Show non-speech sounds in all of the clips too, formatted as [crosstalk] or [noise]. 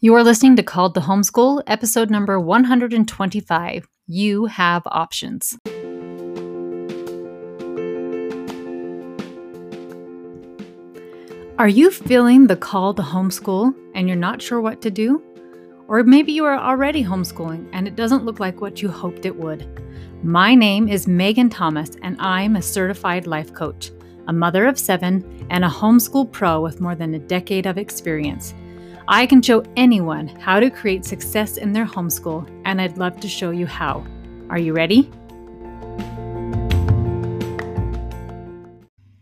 You are listening to Called to Homeschool, episode number 125. You have options. Are you feeling the call to homeschool and you're not sure what to do? Or maybe you are already homeschooling and it doesn't look like what you hoped it would. My name is Megan Thomas and I'm a certified life coach, a mother of seven, and a homeschool pro with more than a decade of experience. I can show anyone how to create success in their homeschool, and I'd love to show you how. Are you ready?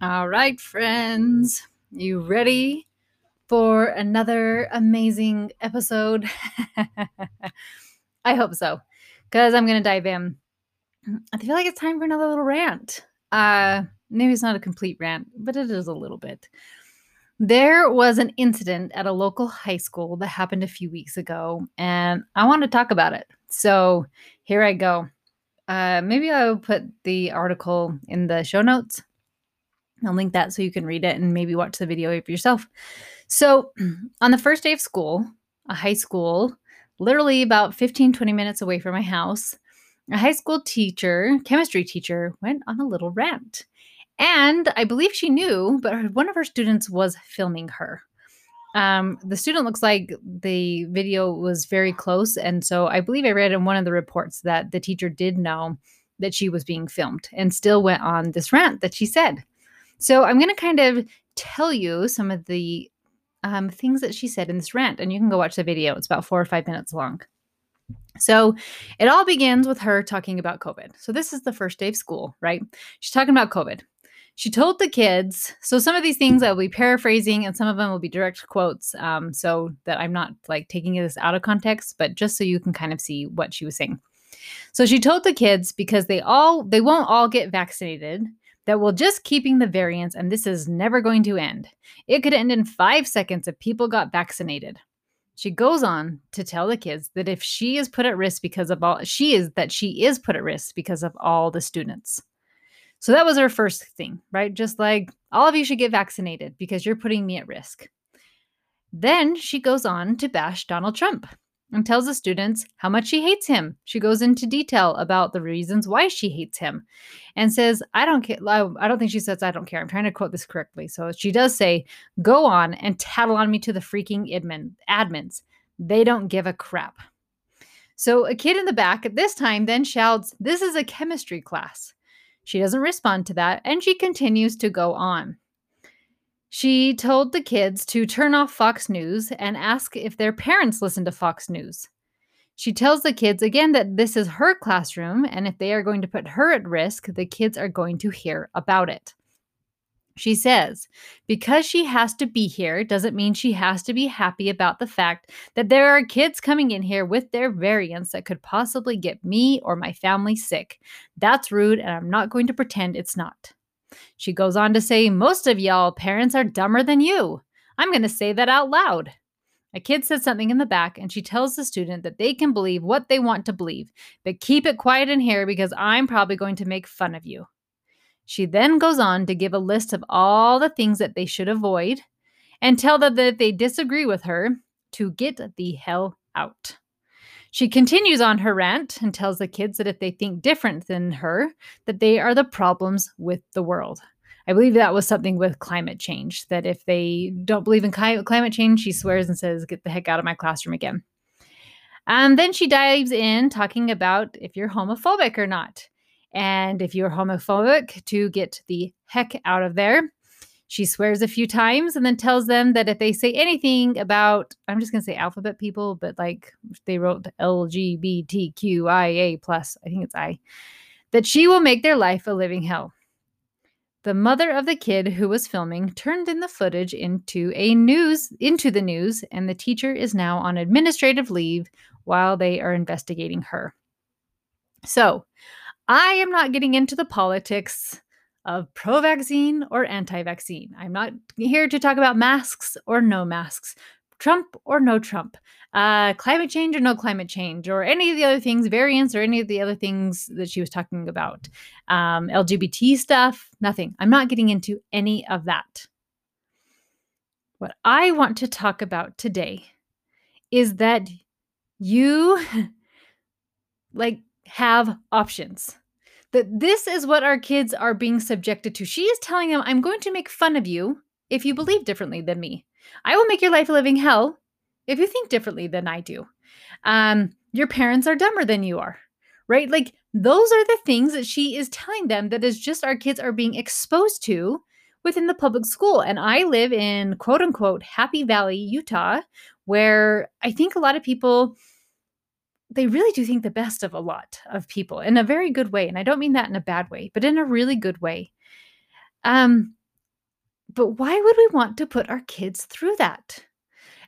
All right, friends, you ready for another amazing episode? [laughs] I hope so, because I'm going to dive in. I feel like it's time for another little rant. Uh, maybe it's not a complete rant, but it is a little bit. There was an incident at a local high school that happened a few weeks ago, and I want to talk about it. So here I go. Uh, maybe I'll put the article in the show notes. I'll link that so you can read it and maybe watch the video for yourself. So, [clears throat] on the first day of school, a high school, literally about 15, 20 minutes away from my house, a high school teacher, chemistry teacher, went on a little rant. And I believe she knew, but one of her students was filming her. Um, the student looks like the video was very close. And so I believe I read in one of the reports that the teacher did know that she was being filmed and still went on this rant that she said. So I'm going to kind of tell you some of the um, things that she said in this rant, and you can go watch the video. It's about four or five minutes long. So it all begins with her talking about COVID. So this is the first day of school, right? She's talking about COVID. She told the kids, so some of these things I'll be paraphrasing and some of them will be direct quotes, um, so that I'm not like taking this out of context, but just so you can kind of see what she was saying. So she told the kids because they all they won't all get vaccinated that we're just keeping the variants and this is never going to end. It could end in 5 seconds if people got vaccinated. She goes on to tell the kids that if she is put at risk because of all she is that she is put at risk because of all the students. So that was her first thing, right? Just like all of you should get vaccinated because you're putting me at risk. Then she goes on to bash Donald Trump and tells the students how much she hates him. She goes into detail about the reasons why she hates him and says, I don't care. I don't think she says, I don't care. I'm trying to quote this correctly. So she does say, go on and tattle on me to the freaking admin, admins. They don't give a crap. So a kid in the back at this time then shouts, This is a chemistry class. She doesn't respond to that and she continues to go on. She told the kids to turn off Fox News and ask if their parents listen to Fox News. She tells the kids again that this is her classroom and if they are going to put her at risk, the kids are going to hear about it. She says, because she has to be here doesn't mean she has to be happy about the fact that there are kids coming in here with their variants that could possibly get me or my family sick. That's rude, and I'm not going to pretend it's not. She goes on to say, Most of y'all parents are dumber than you. I'm going to say that out loud. A kid says something in the back, and she tells the student that they can believe what they want to believe, but keep it quiet in here because I'm probably going to make fun of you. She then goes on to give a list of all the things that they should avoid and tell them that if they disagree with her, to get the hell out. She continues on her rant and tells the kids that if they think different than her, that they are the problems with the world. I believe that was something with climate change, that if they don't believe in climate change, she swears and says, Get the heck out of my classroom again. And then she dives in talking about if you're homophobic or not. And if you're homophobic, to get the heck out of there. She swears a few times and then tells them that if they say anything about, I'm just going to say alphabet people, but like they wrote LGBTQIA plus, I think it's I, that she will make their life a living hell. The mother of the kid who was filming turned in the footage into a news into the news and the teacher is now on administrative leave while they are investigating her. So, I am not getting into the politics of pro vaccine or anti vaccine. I'm not here to talk about masks or no masks, Trump or no Trump, uh, climate change or no climate change, or any of the other things, variants, or any of the other things that she was talking about. Um, LGBT stuff, nothing. I'm not getting into any of that. What I want to talk about today is that you [laughs] like have options. That this is what our kids are being subjected to. She is telling them, I'm going to make fun of you if you believe differently than me. I will make your life a living hell if you think differently than I do. Um, your parents are dumber than you are, right? Like those are the things that she is telling them that is just our kids are being exposed to within the public school. And I live in quote unquote Happy Valley, Utah, where I think a lot of people they really do think the best of a lot of people in a very good way. And I don't mean that in a bad way, but in a really good way. Um, but why would we want to put our kids through that?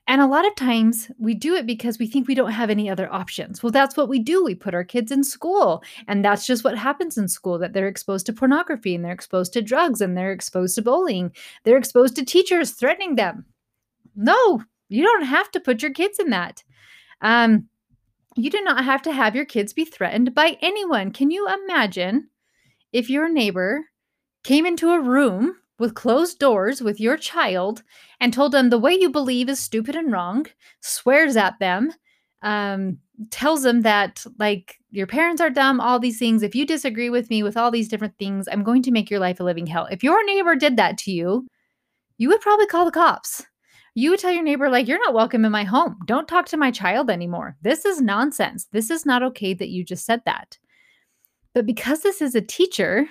And a lot of times we do it because we think we don't have any other options. Well, that's what we do. We put our kids in school. And that's just what happens in school that they're exposed to pornography and they're exposed to drugs and they're exposed to bullying. They're exposed to teachers threatening them. No, you don't have to put your kids in that. Um, you do not have to have your kids be threatened by anyone. Can you imagine if your neighbor came into a room with closed doors with your child and told them the way you believe is stupid and wrong, swears at them, um, tells them that like your parents are dumb, all these things. If you disagree with me with all these different things, I'm going to make your life a living hell. If your neighbor did that to you, you would probably call the cops. You tell your neighbor, like, you're not welcome in my home. Don't talk to my child anymore. This is nonsense. This is not okay that you just said that. But because this is a teacher,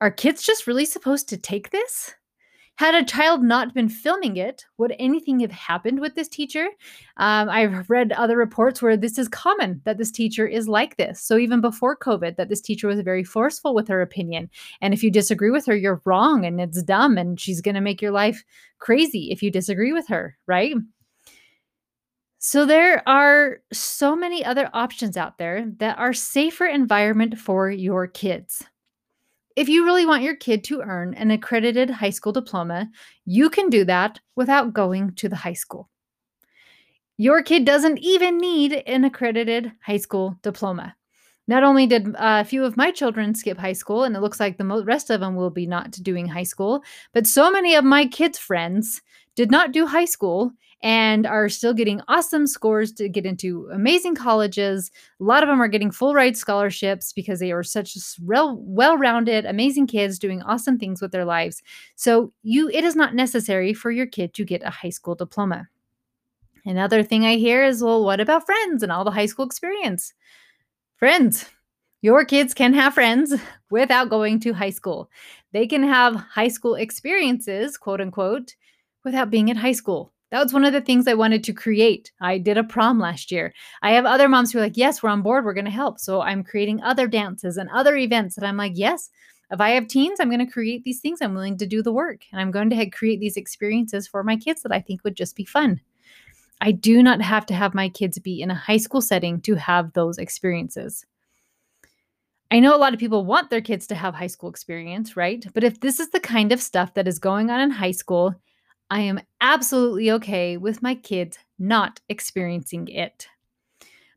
are kids just really supposed to take this? Had a child not been filming it, would anything have happened with this teacher? Um, I've read other reports where this is common that this teacher is like this. So even before COVID, that this teacher was very forceful with her opinion. And if you disagree with her, you're wrong and it's dumb and she's going to make your life crazy if you disagree with her, right? So there are so many other options out there that are safer environment for your kids. If you really want your kid to earn an accredited high school diploma, you can do that without going to the high school. Your kid doesn't even need an accredited high school diploma. Not only did uh, a few of my children skip high school, and it looks like the rest of them will be not doing high school, but so many of my kids' friends did not do high school and are still getting awesome scores to get into amazing colleges. A lot of them are getting full ride scholarships because they are such well rounded, amazing kids doing awesome things with their lives. So you it is not necessary for your kid to get a high school diploma. Another thing I hear is, well, what about friends and all the high school experience? Friends, your kids can have friends [laughs] without going to high school. They can have high school experiences, quote unquote, without being in high school. That was one of the things I wanted to create. I did a prom last year. I have other moms who are like, yes, we're on board. We're going to help. So I'm creating other dances and other events. And I'm like, yes, if I have teens, I'm going to create these things. I'm willing to do the work. And I'm going to create these experiences for my kids that I think would just be fun. I do not have to have my kids be in a high school setting to have those experiences. I know a lot of people want their kids to have high school experience, right? But if this is the kind of stuff that is going on in high school, I am absolutely okay with my kids not experiencing it.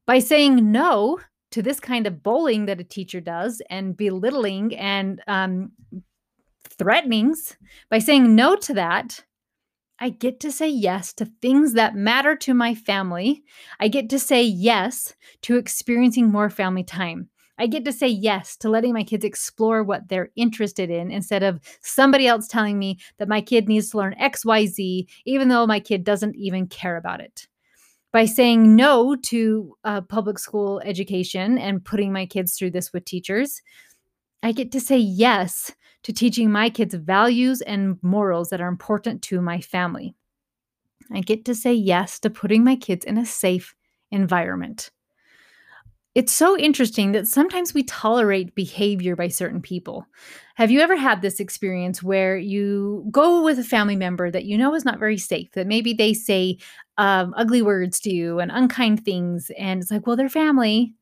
By saying no to this kind of bullying that a teacher does and belittling and um, threatenings, by saying no to that, I get to say yes to things that matter to my family. I get to say yes to experiencing more family time. I get to say yes to letting my kids explore what they're interested in instead of somebody else telling me that my kid needs to learn XYZ, even though my kid doesn't even care about it. By saying no to uh, public school education and putting my kids through this with teachers, I get to say yes to teaching my kids values and morals that are important to my family. I get to say yes to putting my kids in a safe environment it's so interesting that sometimes we tolerate behavior by certain people. Have you ever had this experience where you go with a family member that you know is not very safe, that maybe they say um, ugly words to you and unkind things, and it's like, well, they're family.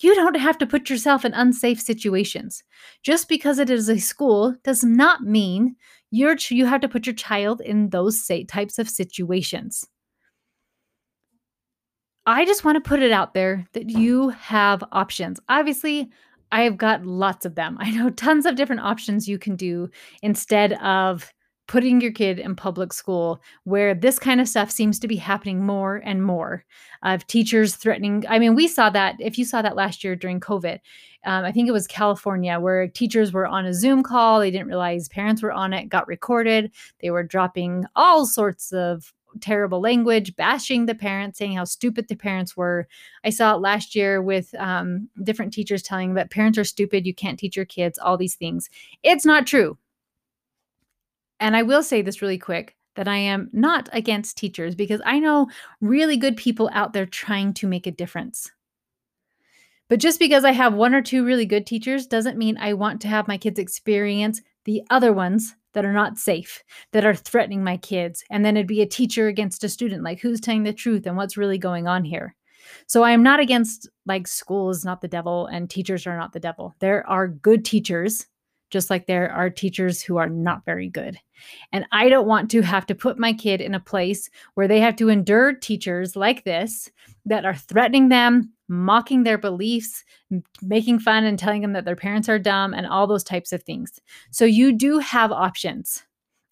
You don't have to put yourself in unsafe situations. Just because it is a school does not mean you're you have to put your child in those types of situations. I just want to put it out there that you have options. Obviously, I've got lots of them. [laughs] I know tons of different options you can do instead of putting your kid in public school where this kind of stuff seems to be happening more and more of teachers threatening i mean we saw that if you saw that last year during covid um, i think it was california where teachers were on a zoom call they didn't realize parents were on it got recorded they were dropping all sorts of terrible language, bashing the parents, saying how stupid the parents were. I saw it last year with um, different teachers telling that parents are stupid, you can't teach your kids, all these things. It's not true. And I will say this really quick that I am not against teachers because I know really good people out there trying to make a difference. But just because I have one or two really good teachers doesn't mean I want to have my kids experience the other ones that are not safe, that are threatening my kids. And then it'd be a teacher against a student. Like, who's telling the truth and what's really going on here? So I am not against like school is not the devil and teachers are not the devil. There are good teachers just like there are teachers who are not very good. And I don't want to have to put my kid in a place where they have to endure teachers like this that are threatening them, mocking their beliefs, making fun and telling them that their parents are dumb, and all those types of things. So you do have options.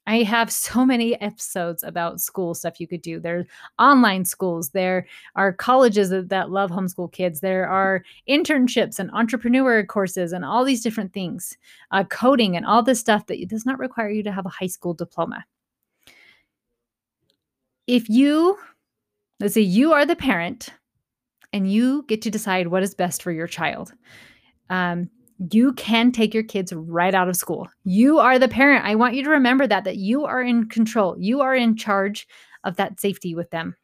I have so many episodes about school stuff you could do. There's online schools, there are colleges that, that, love homeschool kids, there are internships and entrepreneur courses and all these different things, uh, coding and all this stuff that does not require you to have a high school diploma. If you, let's say you are the parent and you get to decide what is best for your child. Um, you can take your kids right out of school. You are the parent. I want you to remember that that you are in control. You are in charge of that safety with them.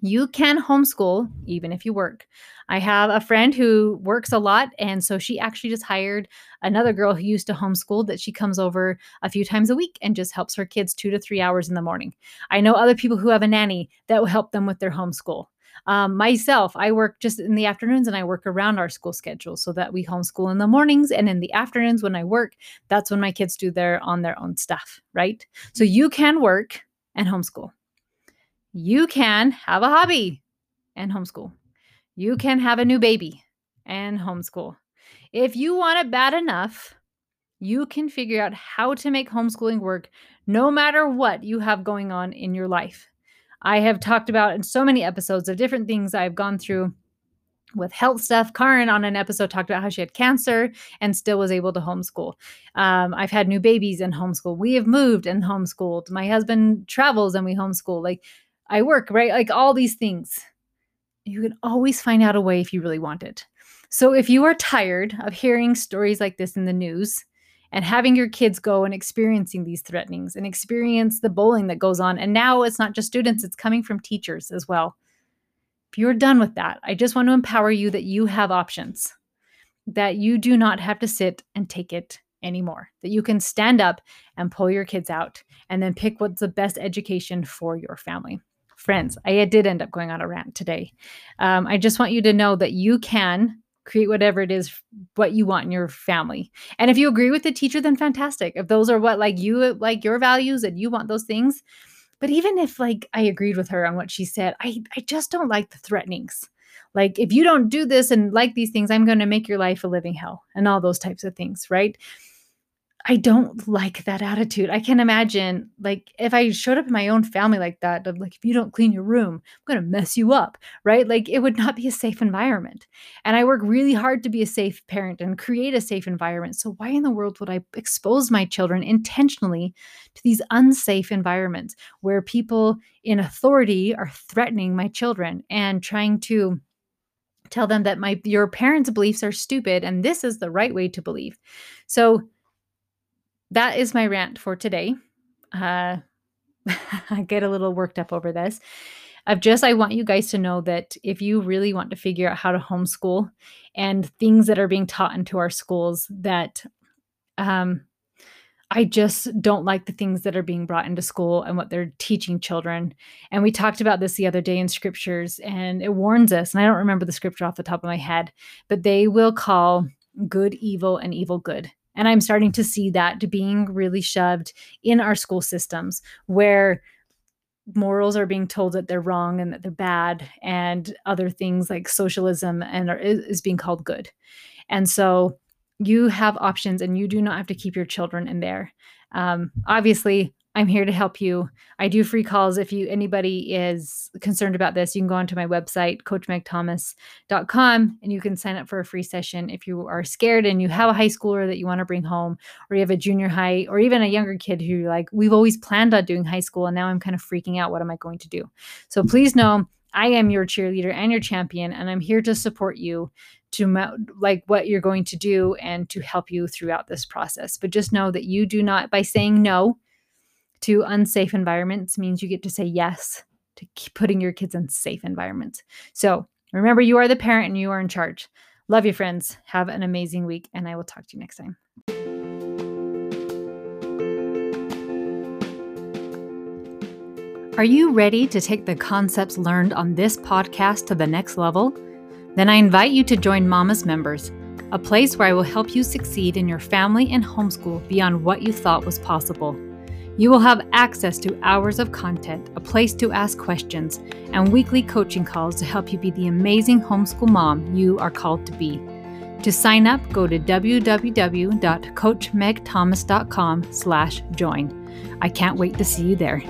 You can homeschool even if you work. I have a friend who works a lot and so she actually just hired another girl who used to homeschool that she comes over a few times a week and just helps her kids 2 to 3 hours in the morning. I know other people who have a nanny that will help them with their homeschool. Um, myself, I work just in the afternoons and I work around our school schedule so that we homeschool in the mornings and in the afternoons when I work, that's when my kids do their on their own stuff, right? So you can work and homeschool. You can have a hobby and homeschool. You can have a new baby and homeschool. If you want it bad enough, you can figure out how to make homeschooling work no matter what you have going on in your life. I have talked about in so many episodes of different things I've gone through with health stuff. Karen on an episode talked about how she had cancer and still was able to homeschool. Um, I've had new babies and homeschool. We have moved and homeschooled. My husband travels and we homeschool. Like I work, right? Like all these things. You can always find out a way if you really want it. So if you are tired of hearing stories like this in the news, and having your kids go and experiencing these threatenings and experience the bullying that goes on. And now it's not just students, it's coming from teachers as well. If you're done with that, I just want to empower you that you have options, that you do not have to sit and take it anymore, that you can stand up and pull your kids out and then pick what's the best education for your family. Friends, I did end up going on a rant today. Um, I just want you to know that you can create whatever it is what you want in your family. And if you agree with the teacher then fantastic. If those are what like you like your values and you want those things. But even if like i agreed with her on what she said i i just don't like the threatenings. Like if you don't do this and like these things i'm going to make your life a living hell and all those types of things right I don't like that attitude. I can imagine, like, if I showed up in my own family like that, of like, if you don't clean your room, I'm going to mess you up, right? Like, it would not be a safe environment. And I work really hard to be a safe parent and create a safe environment. So, why in the world would I expose my children intentionally to these unsafe environments where people in authority are threatening my children and trying to tell them that my your parents' beliefs are stupid and this is the right way to believe? So, that is my rant for today. Uh, [laughs] I get a little worked up over this. I've just, I want you guys to know that if you really want to figure out how to homeschool and things that are being taught into our schools, that um, I just don't like the things that are being brought into school and what they're teaching children. And we talked about this the other day in scriptures, and it warns us. And I don't remember the scripture off the top of my head, but they will call good evil and evil good. And I'm starting to see that being really shoved in our school systems where morals are being told that they're wrong and that they're bad and other things like socialism and are, is being called good. And so you have options and you do not have to keep your children in there. Um, obviously, I'm here to help you. I do free calls if you anybody is concerned about this. You can go onto my website coachmegthomas.com and you can sign up for a free session if you are scared and you have a high schooler that you want to bring home or you have a junior high or even a younger kid who like we've always planned on doing high school and now I'm kind of freaking out what am I going to do. So please know I am your cheerleader and your champion and I'm here to support you to like what you're going to do and to help you throughout this process. But just know that you do not by saying no to unsafe environments means you get to say yes to putting your kids in safe environments. So remember, you are the parent and you are in charge. Love you, friends. Have an amazing week, and I will talk to you next time. Are you ready to take the concepts learned on this podcast to the next level? Then I invite you to join Mama's Members, a place where I will help you succeed in your family and homeschool beyond what you thought was possible. You will have access to hours of content, a place to ask questions, and weekly coaching calls to help you be the amazing homeschool mom you are called to be. To sign up, go to www.coachmegthomas.com slash join. I can't wait to see you there.